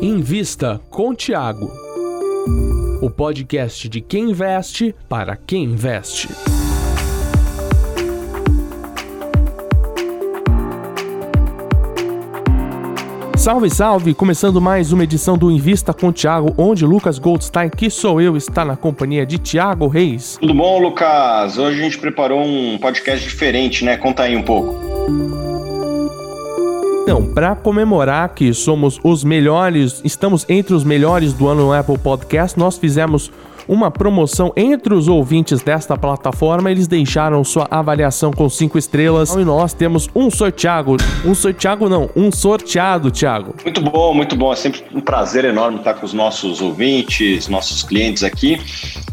Invista com Tiago. O podcast de quem investe para quem investe. Salve, salve! Começando mais uma edição do Invista com Tiago, onde Lucas Goldstein, que sou eu, está na companhia de Tiago Reis. Tudo bom, Lucas? Hoje a gente preparou um podcast diferente, né? Conta aí um pouco. Então, para comemorar que somos os melhores, estamos entre os melhores do ano no Apple Podcast, nós fizemos uma promoção entre os ouvintes desta plataforma. Eles deixaram sua avaliação com cinco estrelas e nós temos um sorteado. Um sorteado não, um sorteado, Thiago. Muito bom, muito bom. É sempre um prazer enorme estar com os nossos ouvintes, nossos clientes aqui.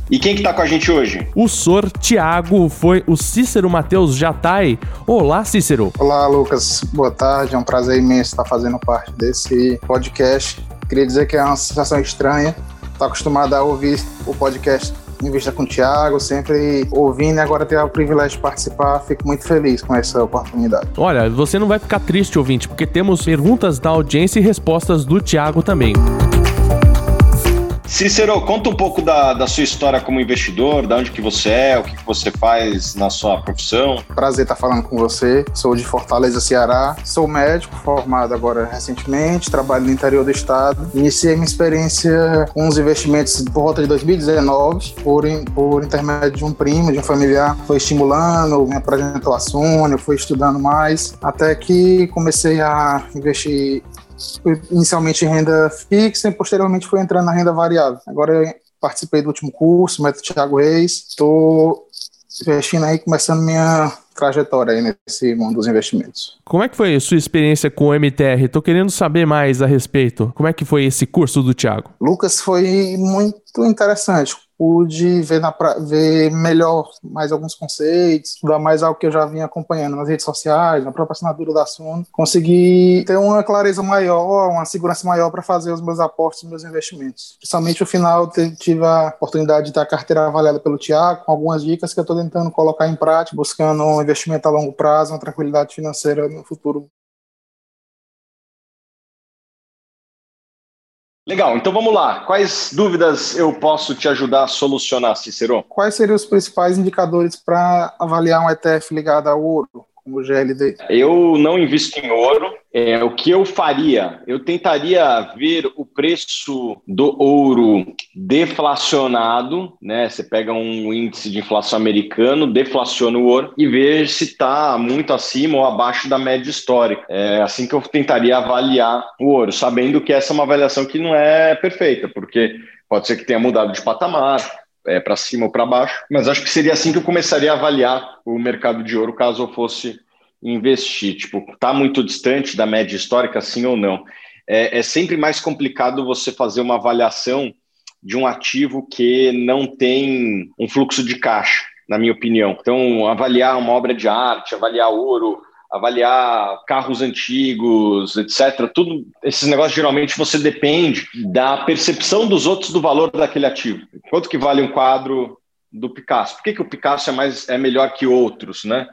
E quem que tá com a gente hoje? O sorteado foi o Cícero Matheus Jatai. Olá, Cícero. Olá, Lucas. Boa tarde. É um prazer imenso estar fazendo parte desse podcast. Queria dizer que é uma sensação estranha Estou acostumado a ouvir o podcast em vista com o Thiago, sempre ouvindo e agora ter o privilégio de participar. Fico muito feliz com essa oportunidade. Olha, você não vai ficar triste, ouvinte, porque temos perguntas da audiência e respostas do Thiago também. Cícero, conta um pouco da, da sua história como investidor, da onde que você é, o que, que você faz na sua profissão. Prazer estar falando com você. Sou de Fortaleza, Ceará. Sou médico, formado agora recentemente, trabalho no interior do estado. Iniciei minha experiência com os investimentos por volta de 2019, por, por intermédio de um primo, de um familiar. Foi estimulando, me apresentou a Sônia, fui estudando mais, até que comecei a investir inicialmente em renda fixa e posteriormente fui entrando na renda variável. Agora participei do último curso, método Thiago Reis, estou investindo aí, começando minha trajetória aí nesse mundo dos investimentos. Como é que foi a sua experiência com o MTR? Estou querendo saber mais a respeito. Como é que foi esse curso do Thiago? Lucas, foi muito interessante pude ver, na pra... ver melhor mais alguns conceitos, estudar mais algo que eu já vinha acompanhando nas redes sociais, na própria assinatura da Suno, consegui ter uma clareza maior, uma segurança maior para fazer os meus aportes e meus investimentos. Principalmente no final, tive a oportunidade de ter a carteira avaliada pelo Tiago, com algumas dicas que eu estou tentando colocar em prática, buscando um investimento a longo prazo, uma tranquilidade financeira no futuro Legal, então vamos lá. Quais dúvidas eu posso te ajudar a solucionar, Cicero? Quais seriam os principais indicadores para avaliar um ETF ligado a ouro? Como GLD? Eu não invisto em ouro. É, o que eu faria? Eu tentaria ver o preço do ouro deflacionado, né? Você pega um índice de inflação americano, deflaciona o ouro e ver se está muito acima ou abaixo da média histórica. É assim que eu tentaria avaliar o ouro, sabendo que essa é uma avaliação que não é perfeita, porque pode ser que tenha mudado de patamar, é, para cima ou para baixo, mas acho que seria assim que eu começaria a avaliar o mercado de ouro caso eu fosse investir. Tipo, está muito distante da média histórica, sim ou não? É, é, sempre mais complicado você fazer uma avaliação de um ativo que não tem um fluxo de caixa, na minha opinião. Então, avaliar uma obra de arte, avaliar ouro, avaliar carros antigos, etc. Tudo esses negócios geralmente você depende da percepção dos outros do valor daquele ativo. Quanto que vale um quadro do Picasso? Por que, que o Picasso é mais é melhor que outros, né?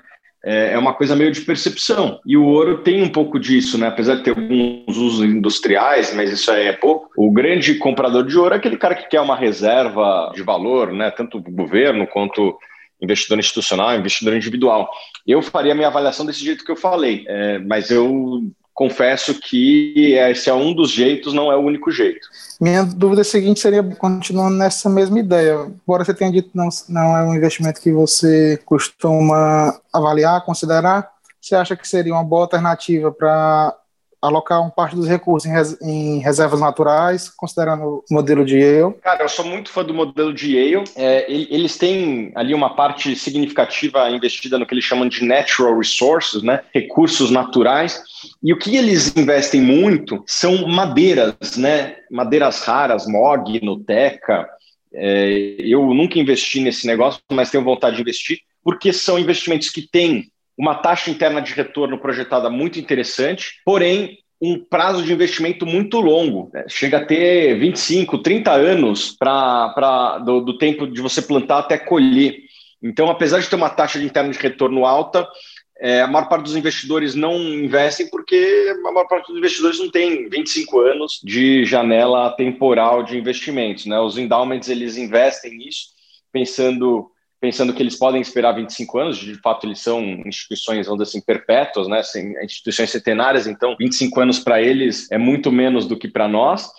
É, é uma coisa meio de percepção. E o ouro tem um pouco disso, né? Apesar de ter alguns usos industriais, mas isso aí é pouco. O grande comprador de ouro é aquele cara que quer uma reserva de valor, né? Tanto o governo quanto investidor institucional, investidor individual. Eu faria a minha avaliação desse jeito que eu falei, é, mas eu confesso que esse é um dos jeitos, não é o único jeito. Minha dúvida seguinte seria, continuando nessa mesma ideia, embora você tenha dito não, não é um investimento que você costuma avaliar, considerar, você acha que seria uma boa alternativa para alocar uma parte dos recursos em, res, em, reservas naturais, considerando o modelo de Yale? Cara, eu sou muito fã do modelo de Yale. É, eles têm ali uma parte significativa investida no que eles chamam de natural resources, né? recursos naturais. E o que eles investem muito são madeiras, né? madeiras raras, MOG, Nuteca. É, eu nunca investi nesse negócio, mas tenho vontade de investir, porque são investimentos que têm uma taxa interna de retorno projetada muito interessante, porém um prazo de investimento muito longo. Né? Chega a ter 25, 30 anos para do, do tempo de você plantar até colher. Então, apesar de ter uma taxa de interna de retorno alta, é, a maior parte dos investidores não investem porque a maior parte dos investidores não tem 25 anos de janela temporal de investimentos. Né? Os endowments eles investem nisso pensando pensando que eles podem esperar 25 anos, de fato eles são instituições, vamos dizer assim, perpétuas, né, instituições centenárias, então 25 anos para eles é muito menos do que para nós.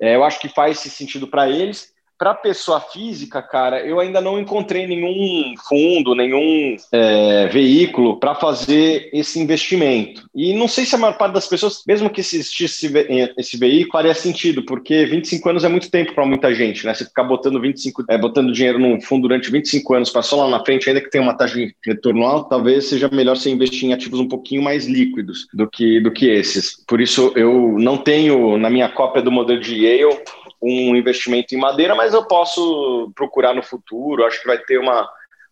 É, eu acho que faz esse sentido para eles, para pessoa física, cara, eu ainda não encontrei nenhum fundo, nenhum é, veículo para fazer esse investimento. E não sei se a maior parte das pessoas, mesmo que existisse esse veículo, faria sentido, porque 25 anos é muito tempo para muita gente, né? Você ficar botando 25, é, botando dinheiro num fundo durante 25 anos, passou lá na frente, ainda que tenha uma taxa de retorno alta, talvez seja melhor você investir em ativos um pouquinho mais líquidos do que, do que esses. Por isso, eu não tenho na minha cópia do modelo de Yale um investimento em madeira, mas eu posso procurar no futuro. Acho que vai ter uma,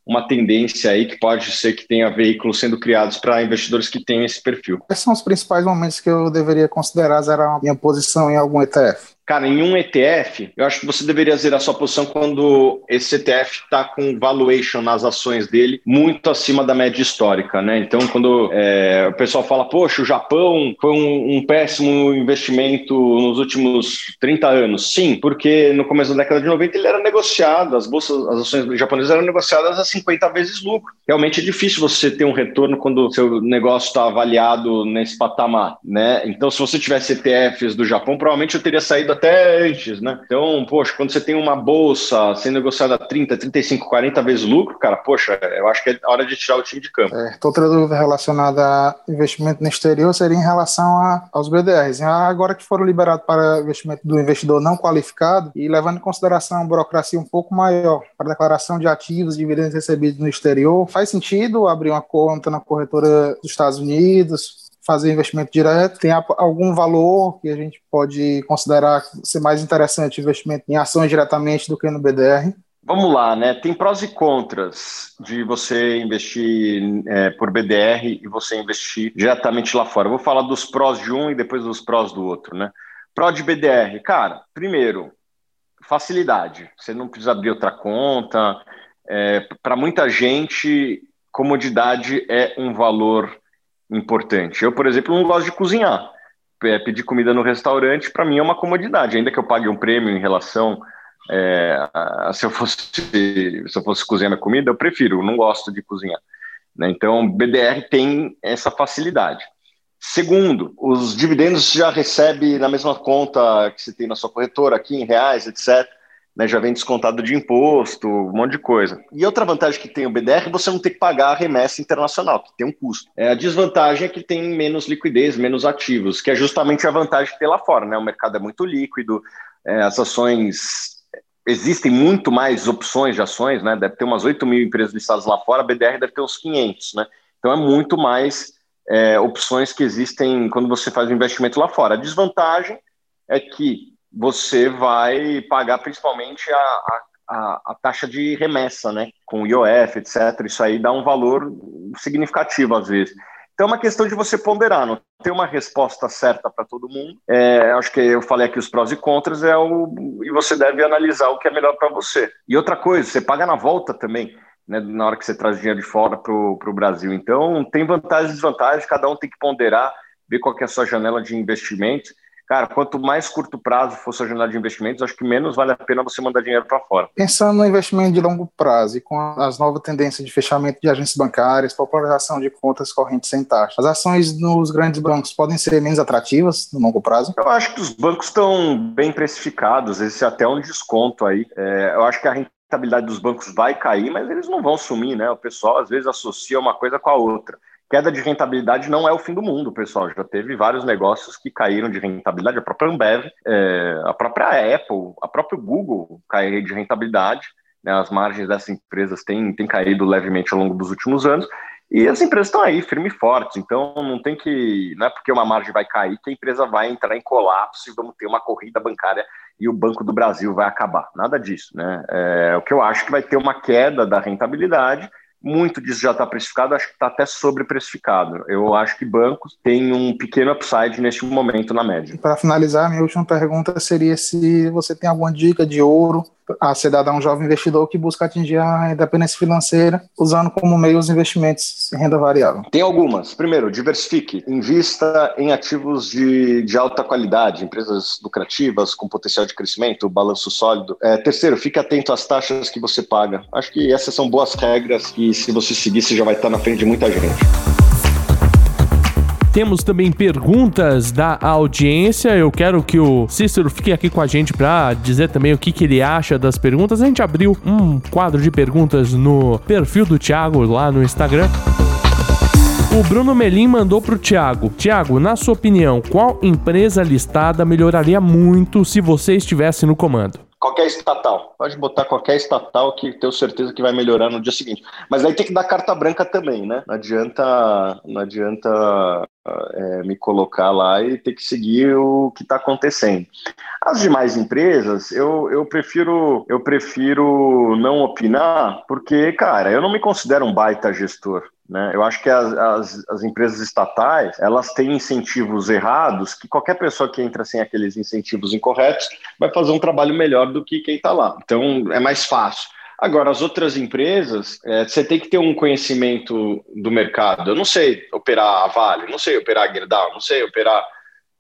uma tendência aí que pode ser que tenha veículos sendo criados para investidores que têm esse perfil. Quais são os principais momentos que eu deveria considerar zerar minha posição em algum ETF? Cara, em um ETF, eu acho que você deveria zerar sua posição quando esse ETF está com valuation nas ações dele muito acima da média histórica, né? Então, quando é, o pessoal fala, poxa, o Japão foi um, um, péssimo investimento nos últimos 30 anos. Sim, porque no começo da década de 90 ele era negociado, as bolsas, as ações japonesas eram negociadas a 50 vezes lucro. Realmente é difícil você ter um retorno quando seu negócio está avaliado nesse patamar, né? Então, se você tivesse ETFs do Japão, provavelmente eu teria saído até antes, né? Então, poxa, quando você tem uma bolsa sendo negociada a 30, 35, 40 vezes lucro, cara, poxa, eu acho que é hora de tirar o time de campo. É, outra dúvida relacionada a investimento no exterior seria em relação a, aos BDRs. Agora que foram liberados para investimento do investidor não qualificado e levando em consideração a burocracia um pouco maior para declaração de ativos e dividendos recebidos no exterior, faz sentido abrir uma conta na corretora dos Estados Unidos, fazer investimento direto? Tem algum valor que a gente pode considerar ser mais interessante investimento em ações diretamente do que no BDR? Vamos lá, né? Tem prós e contras de você investir é, por BDR e você investir diretamente lá fora. Eu vou falar dos prós de um e depois dos prós do outro, né? Pró de BDR, cara, primeiro, facilidade. Você não precisa abrir outra conta. É, Para muita gente, comodidade é um valor importante. Eu, por exemplo, não gosto de cozinhar. É, pedir comida no restaurante, para mim, é uma comodidade, ainda que eu pague um prêmio em relação é, a, se eu fosse se eu fosse cozinhar minha comida, eu prefiro, não gosto de cozinhar. Né? Então, BDR tem essa facilidade. Segundo, os dividendos já recebe na mesma conta que você tem na sua corretora, aqui em reais, etc né, já vem descontado de imposto, um monte de coisa. E outra vantagem que tem o BDR é você não ter que pagar a remessa internacional, que tem um custo. É, a desvantagem é que tem menos liquidez, menos ativos, que é justamente a vantagem que tem lá fora. Né? O mercado é muito líquido, é, as ações. Existem muito mais opções de ações, né? deve ter umas 8 mil empresas listadas lá fora, a BDR deve ter uns 500. Né? Então é muito mais é, opções que existem quando você faz o investimento lá fora. A desvantagem é que você vai pagar principalmente a, a, a, taxa de remessa, né? Com o IOF, etc. Isso aí dá um valor significativo às vezes. Então é uma questão de você ponderar, não tem uma resposta certa para todo mundo. É, acho que eu falei aqui os prós e contras, é o, e você deve analisar o que é melhor para você. E outra coisa, você paga na volta também. Né, na hora que você traz dinheiro de fora para o Brasil. Então, tem vantagens e desvantagens, cada um tem que ponderar, ver qual é a sua janela de investimento cara, quanto mais curto prazo for sua janela de investimentos, acho que menos vale a pena você mandar dinheiro para fora. Pensando no investimento de longo prazo e com as novas tendências de fechamento de agências bancárias, popularização de contas correntes sem taxa, as ações nos grandes bancos podem ser menos atrativas no longo prazo? Eu acho que os bancos estão bem precificados, esse é até um desconto aí. É, eu acho que a rentabilidade dos bancos vai cair, mas eles não vão sumir, né? O pessoal às vezes associa uma coisa com a outra queda de rentabilidade não é o fim do mundo, pessoal. Já teve vários negócios que caíram de rentabilidade, a própria Ambev, é, a própria Apple, a própria Google caiu de rentabilidade. Né, as margens dessas empresas têm, têm caído levemente ao longo dos últimos anos. E as empresas estão aí, firmes e fortes. Então, não tem que. Não é porque uma margem vai cair que a empresa vai entrar em colapso e vamos ter uma corrida bancária e o Banco do Brasil vai acabar. Nada disso. Né? É, o que eu acho que vai ter uma queda da rentabilidade muito disso já está precificado, acho que está até sobreprecificado. Eu acho que bancos têm um pequeno upside neste momento na média. Para finalizar, minha última pergunta seria se você tem alguma dica de ouro a dada a um jovem investidor que busca atingir a independência financeira usando como meio os investimentos em renda variável? Tem algumas. Primeiro, diversifique. Invista em ativos de, de alta qualidade, empresas lucrativas, com potencial de crescimento, balanço sólido. É, terceiro, fique atento às taxas que você paga. Acho que essas são boas regras que, se você seguir, você já vai estar na frente de muita gente. Temos também perguntas da audiência. Eu quero que o Cícero fique aqui com a gente para dizer também o que, que ele acha das perguntas. A gente abriu um quadro de perguntas no perfil do Thiago lá no Instagram. O Bruno Melim mandou para o Thiago. Thiago, na sua opinião, qual empresa listada melhoraria muito se você estivesse no comando? Qualquer estatal. Pode botar qualquer estatal que tenho certeza que vai melhorar no dia seguinte. Mas aí tem que dar carta branca também, né? Não adianta, não adianta é, me colocar lá e ter que seguir o que está acontecendo. As demais empresas, eu, eu prefiro eu prefiro não opinar, porque, cara, eu não me considero um baita gestor. Né? Eu acho que as, as, as, empresas estatais elas têm incentivos errados que qualquer pessoa que entra sem aqueles incentivos incorretos vai fazer um trabalho melhor do que quem está lá. Então é mais fácil. Agora, as outras empresas, é, você tem que ter um conhecimento do mercado. Eu não sei operar a Vale, não sei operar a Gerdau, não sei operar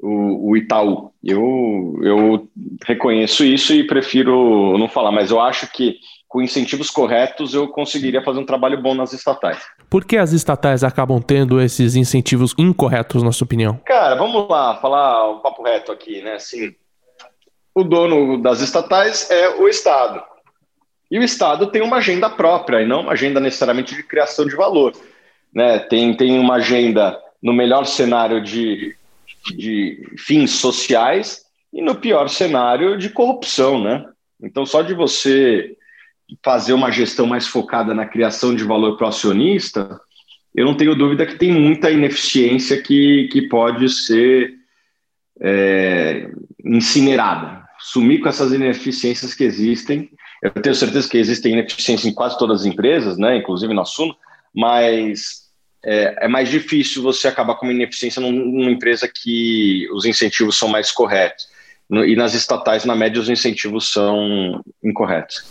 o, o Itaú. Eu, eu reconheço isso e prefiro não falar, mas eu acho que com incentivos corretos eu conseguiria fazer um trabalho bom nas estatais. Por que as estatais acabam tendo esses incentivos incorretos, na sua opinião? Cara, vamos lá, falar um papo reto aqui, né? Assim, o dono das estatais é o Estado. E o Estado tem uma agenda própria, e não uma agenda necessariamente de criação de valor. Né? Tem, tem uma agenda, no melhor cenário, de, de fins sociais e no pior cenário, de corrupção. Né? Então, só de você fazer uma gestão mais focada na criação de valor para o acionista, eu não tenho dúvida que tem muita ineficiência que, que pode ser é, incinerada. Sumir com essas ineficiências que existem eu tenho certeza que existem ineficiências em quase todas as empresas, né, inclusive na Suno, mas é, é, mais difícil você acabar com uma ineficiência numa empresa que os incentivos são mais corretos. E nas estatais, na média, os incentivos são incorretos.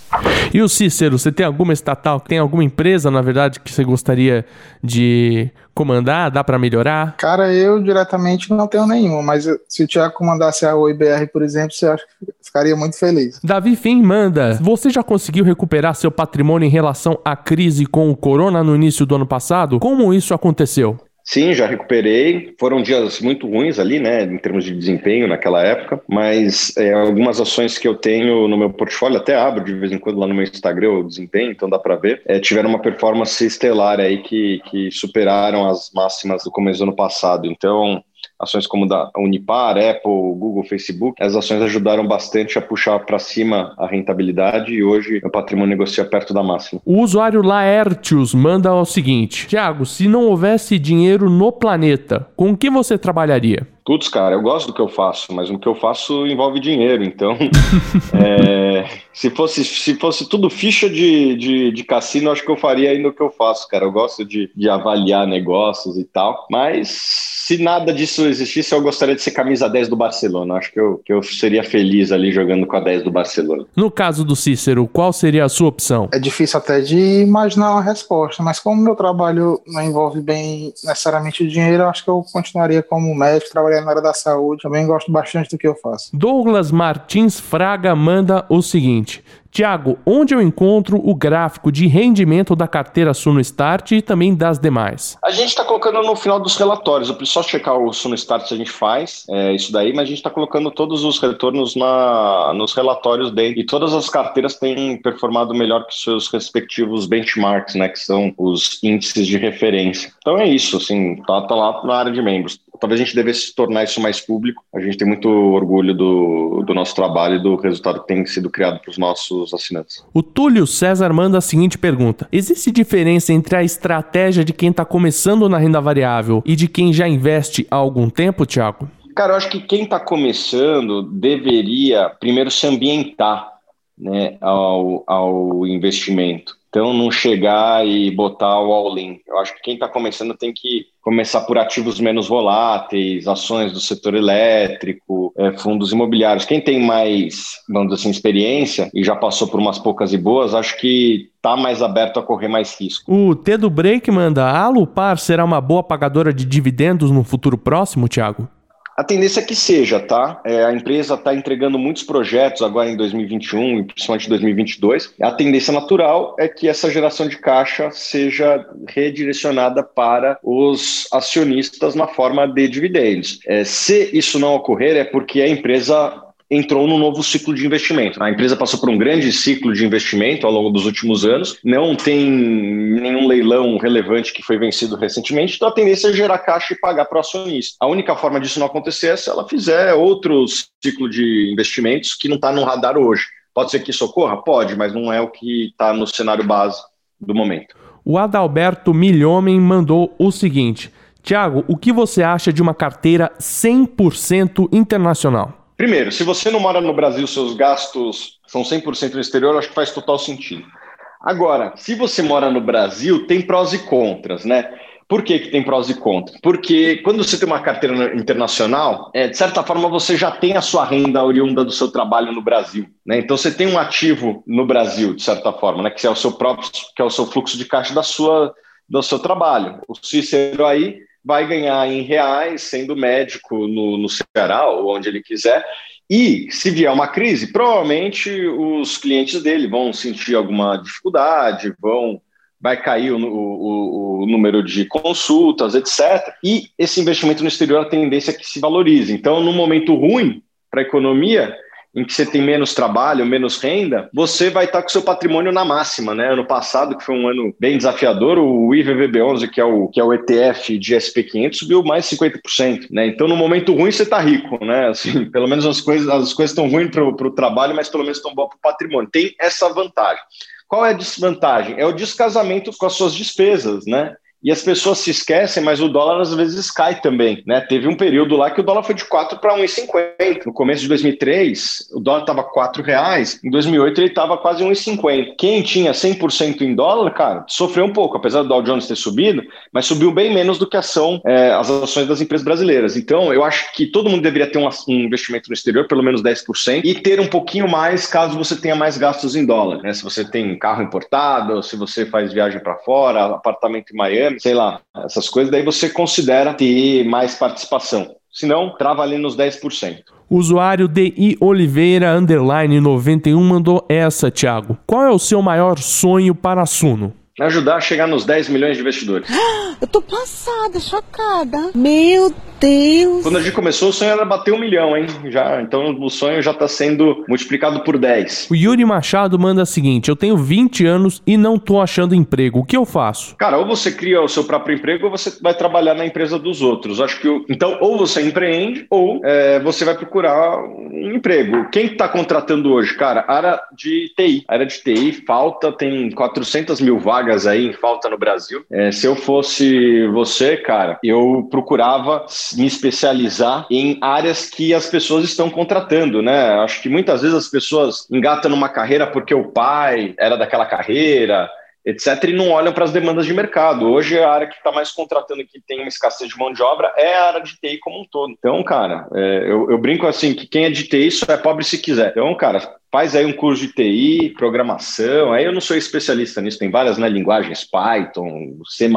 E o Cícero, você tem alguma estatal, tem alguma empresa, na verdade, que você gostaria de comandar? Dá para melhorar? Cara, eu diretamente não tenho nenhuma, mas se o Thiago comandasse a OIBR, por exemplo, você acha que ficaria muito feliz. Davi Fim manda: Você já conseguiu recuperar seu patrimônio em relação à crise com o corona no início do ano passado? Como isso aconteceu? Sim, já recuperei. Foram dias muito ruins ali, né, em termos de desempenho naquela época, mas é, algumas ações que eu tenho no meu portfólio, até abro de vez em quando lá no meu Instagram o desempenho, então dá para ver, é, tiveram uma performance estelar aí que, que superaram as máximas do começo do ano passado. Então, ações como da Unipar, Apple, Google, Facebook, as ações ajudaram bastante a puxar para cima a rentabilidade e hoje o patrimônio negocia perto da máxima. O usuário Laertius manda o seguinte: Tiago, se não houvesse dinheiro no planeta, com que você trabalharia? Putz, cara, eu gosto do que eu faço, mas o que eu faço envolve dinheiro, então. é, se, fosse, se fosse tudo ficha de, de, de, cassino, acho que eu faria ainda o que eu faço, cara. Eu gosto de, de avaliar negócios e tal, mas se nada disso existisse, eu gostaria de ser camisa 10 do Barcelona. Acho que eu, que eu seria feliz ali jogando com a 10 do Barcelona. No caso do Cícero, qual seria a sua opção? É difícil até de imaginar uma resposta, mas como meu trabalho não envolve bem necessariamente o dinheiro, acho que eu continuaria como médico, trabalhando trabalhar na área da saúde, também gosto bastante do que eu faço. Douglas Martins Fraga manda o seguinte: Tiago, onde eu encontro o gráfico de rendimento da carteira Suno Start e também das demais? A gente está colocando no final dos relatórios. Eu preciso só checar o Suno Start se a gente faz é, isso daí, mas a gente está colocando todos os retornos na, nos relatórios dele. E todas as carteiras têm performado melhor que seus respectivos benchmarks, né? Que são os índices de referência. Então é isso, assim, tá, tá lá na área de membros talvez a gente devesse tornar isso mais público. A gente tem muito orgulho do, do nosso trabalho e do resultado que tem sido criado para os nossos assinantes. O Túlio César manda a seguinte pergunta: Existe diferença entre a estratégia de quem está começando na renda variável e de quem já investe há algum tempo, Tiago? Cara, eu acho que quem está começando deveria primeiro se ambientar né, ao, ao investimento. Então, não chegar e botar o all-in. Eu acho que quem está começando tem que começar por ativos menos voláteis, ações do setor elétrico, é, fundos imobiliários. Quem tem mais, vamos dizer assim, experiência e já passou por umas poucas e boas, acho que está mais aberto a correr mais risco. O T do Break manda: a Alupar será uma boa pagadora de dividendos no futuro próximo, Thiago? A tendência é que seja, tá? É, a empresa está entregando muitos projetos agora em 2021 e principalmente 2022. A tendência natural é que essa geração de caixa seja redirecionada para os acionistas na forma de dividendos. É, se isso não ocorrer, é porque a empresa entrou num novo ciclo de investimento. A empresa passou por um grande ciclo de investimento ao longo dos últimos anos, não tem nenhum leilão relevante que foi vencido recentemente, então a tendência é gerar caixa e pagar para o acionista. A única forma disso não acontecer é se ela fizer outro ciclo de investimentos que não está no radar hoje. Pode ser que isso ocorra? Pode, mas não é o que está no cenário base do momento. O Adalberto Milhomem mandou o seguinte: Tiago, o que você acha de uma carteira 100% internacional? Primeiro, se você não mora no Brasil, seus gastos são 100% no exterior, acho que faz total sentido. Agora, se você mora no Brasil, tem prós e contras, né? Por que, que tem prós e contras? Porque quando você tem uma carteira internacional, é, de certa forma você já tem a sua renda oriunda do seu trabalho no Brasil. Né? Então você tem um ativo no Brasil, de certa forma, né? que é o seu próprio, que é o seu fluxo de caixa da sua, do seu trabalho. O Cícero aí vai ganhar em reais, sendo médico no, no Ceará ou onde ele quiser. E se vier uma crise, provavelmente os clientes dele vão sentir alguma dificuldade, vão vai cair o, o, o, número de consultas, etc. E esse investimento no exterior, a tendência é que se valorize. Então, no momento ruim para a economia, em que você tem menos trabalho, menos renda, você vai estar com seu patrimônio na máxima, né? Ano passado, que foi um ano bem desafiador, o IVVB11, que é o, que é o ETF de SP500, subiu mais 50%, né? Então, no momento ruim, você está rico, né? Assim, pelo menos as coisas as coisas estão ruins para o trabalho, mas pelo menos estão boas para o patrimônio. Tem essa vantagem. Qual é a desvantagem? É o descasamento com as suas despesas, né? E as pessoas se esquecem, mas o dólar às vezes cai também, né? Teve um período lá que o dólar foi de 4 para 1,50. No começo de 2003, o dólar estava 4 reais. Em 2008 ele estava quase 1,50. Quem tinha 100% em dólar, cara, sofreu um pouco, apesar do Dow Jones ter subido, mas subiu bem menos do que ação, é, as ações das empresas brasileiras. Então, eu acho que todo mundo deveria ter um, um, investimento no exterior, pelo menos 10%, e ter um pouquinho mais caso você tenha mais gastos em dólar, né? Se você tem carro importado, se você faz viagem para fora, apartamento em Miami, sei lá, essas coisas, daí você considera ter mais participação. Se não, trava ali nos 10%. O usuário DI Oliveira underline 91 mandou essa, Thiago. Qual é o seu maior sonho para a Suno? Ajudar a chegar nos 10 milhões de investidores. Eu tô passada, chocada. Meu Deus! Quando a gente começou, o sonho era bater um milhão, hein? Já, então o sonho já está sendo multiplicado por 10. O Yuri Machado manda o seguinte: eu tenho 20 anos e não tô achando emprego. O que eu faço? Cara, ou você cria o seu próprio emprego ou você vai trabalhar na empresa dos outros. Acho que então, ou você empreende ou é, você vai procurar um emprego. Quem está contratando hoje? Cara, área de TI. área de TI, falta, tem 400 mil vagas aí em falta no Brasil. É, se eu fosse você, cara, eu procurava me especializar em áreas que as pessoas estão contratando, né? Acho que muitas vezes as pessoas engatam numa carreira porque o pai era daquela carreira, etc., e não olham para as demandas de mercado. Hoje, a área que está mais contratando, que tem uma escassez de mão de obra, é a área de TI como um todo. Então, cara, é, eu, eu, brinco assim, que quem é de TI só é pobre se quiser. Então, cara, faz aí um curso de TI, programação, aí eu não sou especialista nisso, tem várias né, linguagens, Python, C++,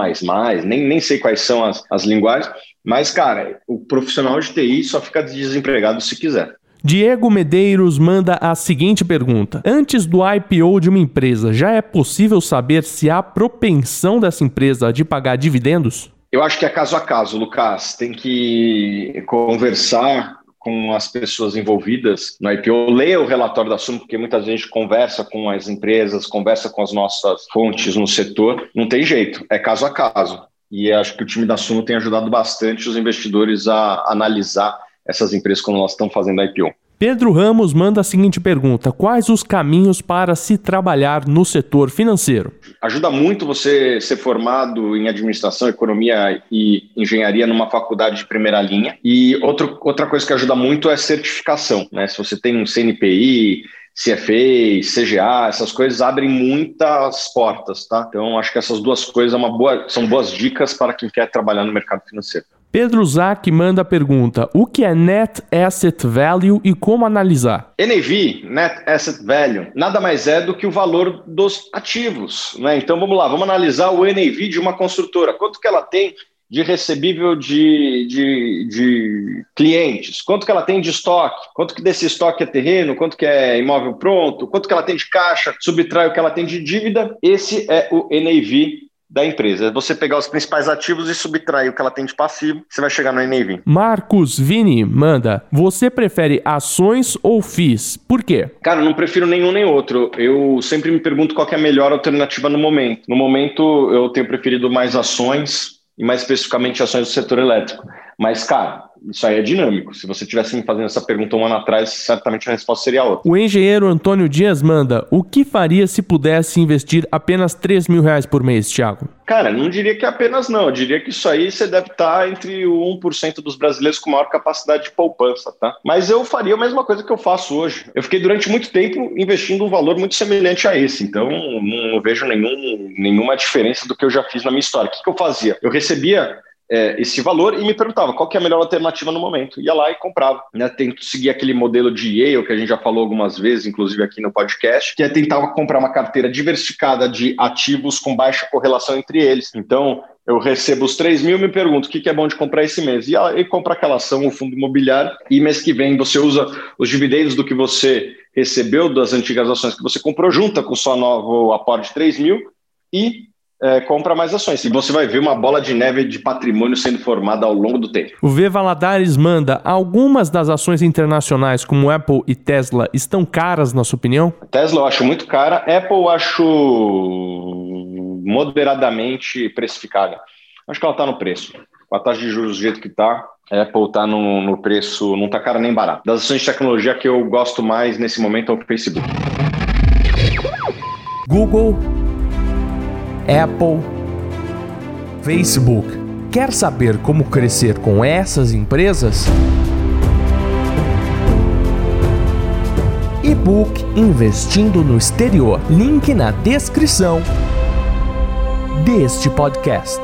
nem, nem sei quais são as, as linguagens, mas, cara, o profissional de TI só fica desempregado se quiser. Diego Medeiros manda a seguinte pergunta: Antes do IPO de uma empresa, já é possível saber se há propensão dessa empresa de pagar dividendos? Eu acho que é caso a caso, Lucas. Tem que conversar com as pessoas envolvidas no IPO, leia o relatório da Sumo, porque muitas vezes conversa com as empresas, conversa com as nossas fontes no setor. Não tem jeito, é caso a caso. E acho que o time da Sumo tem ajudado bastante os investidores a analisar essas empresas quando elas estão fazendo IPO. Pedro Ramos manda a seguinte pergunta: Quais os caminhos para se trabalhar no setor financeiro? Ajuda muito você ser formado em administração, economia e engenharia numa faculdade de primeira linha. E outro, outra coisa que ajuda muito é certificação. Né? Se você tem um CNPI, CFA, CGA, essas coisas abrem muitas portas, tá? Então, acho que essas duas coisas é boa, são boas dicas para quem quer trabalhar no mercado financeiro. Pedro Zac manda a pergunta: o que é Net Asset Value e como analisar? NAV, Net Asset Value, nada mais é do que o valor dos ativos. Né? Então vamos lá, vamos analisar o NAV de uma construtora. Quanto que ela tem de recebível de, de, de, clientes, quanto que ela tem de estoque, quanto que desse estoque é terreno, quanto que é imóvel pronto, quanto que ela tem de caixa, subtrai o que ela tem de dívida. Esse é o NAV da empresa. É você pegar os principais ativos e subtrair o que ela tem de passivo, você vai chegar no NAV. Marcos Vini manda: Você prefere ações ou FIIs? Por quê? Cara, eu não prefiro nenhum nem outro. Eu sempre me pergunto qual é a melhor alternativa no momento. No momento, eu tenho preferido mais ações e mais especificamente ações do setor elétrico. Mas, cara, isso aí é dinâmico. Se você tivesse me fazendo essa pergunta um ano atrás, certamente a resposta seria outra. O engenheiro Antônio Dias manda: o que faria se pudesse investir apenas 3 mil reais por mês, Thiago? Cara, não diria que apenas não. Eu diria que isso aí você deve estar entre o 1% dos brasileiros com maior capacidade de poupança, tá? Mas eu faria a mesma coisa que eu faço hoje. Eu fiquei durante muito tempo investindo um valor muito semelhante a esse. Então, não vejo nenhum, nenhuma diferença do que eu já fiz na minha história. O que, que eu fazia? Eu recebia é, esse valor e me perguntava qual que é a melhor alternativa no momento. Ia lá e comprava. Né? Tento seguir aquele modelo de Yale que a gente já falou algumas vezes, inclusive aqui no podcast, que é tentar comprar uma carteira diversificada de ativos com baixa correlação entre eles. Então, eu recebo os 3 mil, me pergunto o que, que é bom de comprar esse mês. E, e compra aquela ação, o fundo imobiliário, e mês que vem você usa os dividendos do que você recebeu das antigas ações que você comprou, junta com o seu novo aporte de 3 mil e é, compra mais ações. E você vai ver uma bola de neve de patrimônio sendo formada ao longo do tempo. O V Valadares manda: algumas das ações internacionais, como Apple e Tesla, estão caras, na sua opinião? Tesla eu acho muito cara, Apple eu acho moderadamente precificada. Acho que ela está no preço. Com a taxa de juros do jeito que está, Apple está no, no preço, não está cara nem barato. Das ações de tecnologia que eu gosto mais nesse momento é o Facebook. Google Apple, Facebook. Quer saber como crescer com essas empresas? E-book Investindo no Exterior. Link na descrição deste podcast.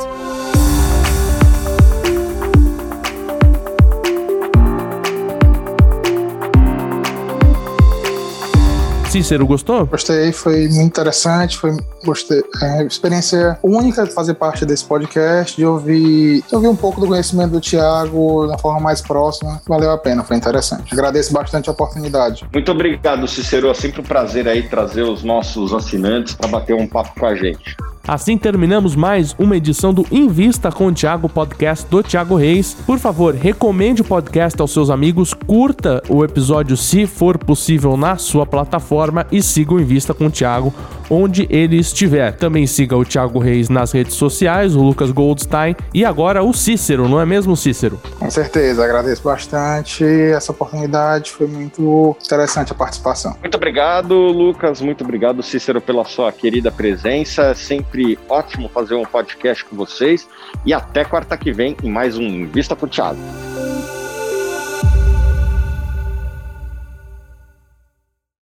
Cícero, gostou? Gostei, foi muito interessante, foi gostei. É, experiência única de fazer parte desse podcast, de ouvir, de ouvir um pouco do conhecimento do Tiago da forma mais próxima. Valeu a pena, foi interessante. Agradeço bastante a oportunidade. Muito obrigado, Cícero. É sempre um prazer aí trazer os nossos assinantes para bater um papo com a gente. Assim terminamos mais uma edição do Invista com o Thiago podcast do Thiago Reis. Por favor, recomende o podcast aos seus amigos, curta o episódio se for possível na sua plataforma e siga o Invista com o Thiago onde ele estiver. Também siga o Thiago Reis nas redes sociais, o Lucas Goldstein e agora o Cícero, não é mesmo, Cícero? Com certeza, agradeço bastante essa oportunidade, foi muito interessante a participação. Muito obrigado, Lucas, muito obrigado, Cícero, pela sua querida presença. É sempre ótimo fazer um podcast com vocês e até quarta que vem em mais um Vista com o Thiago.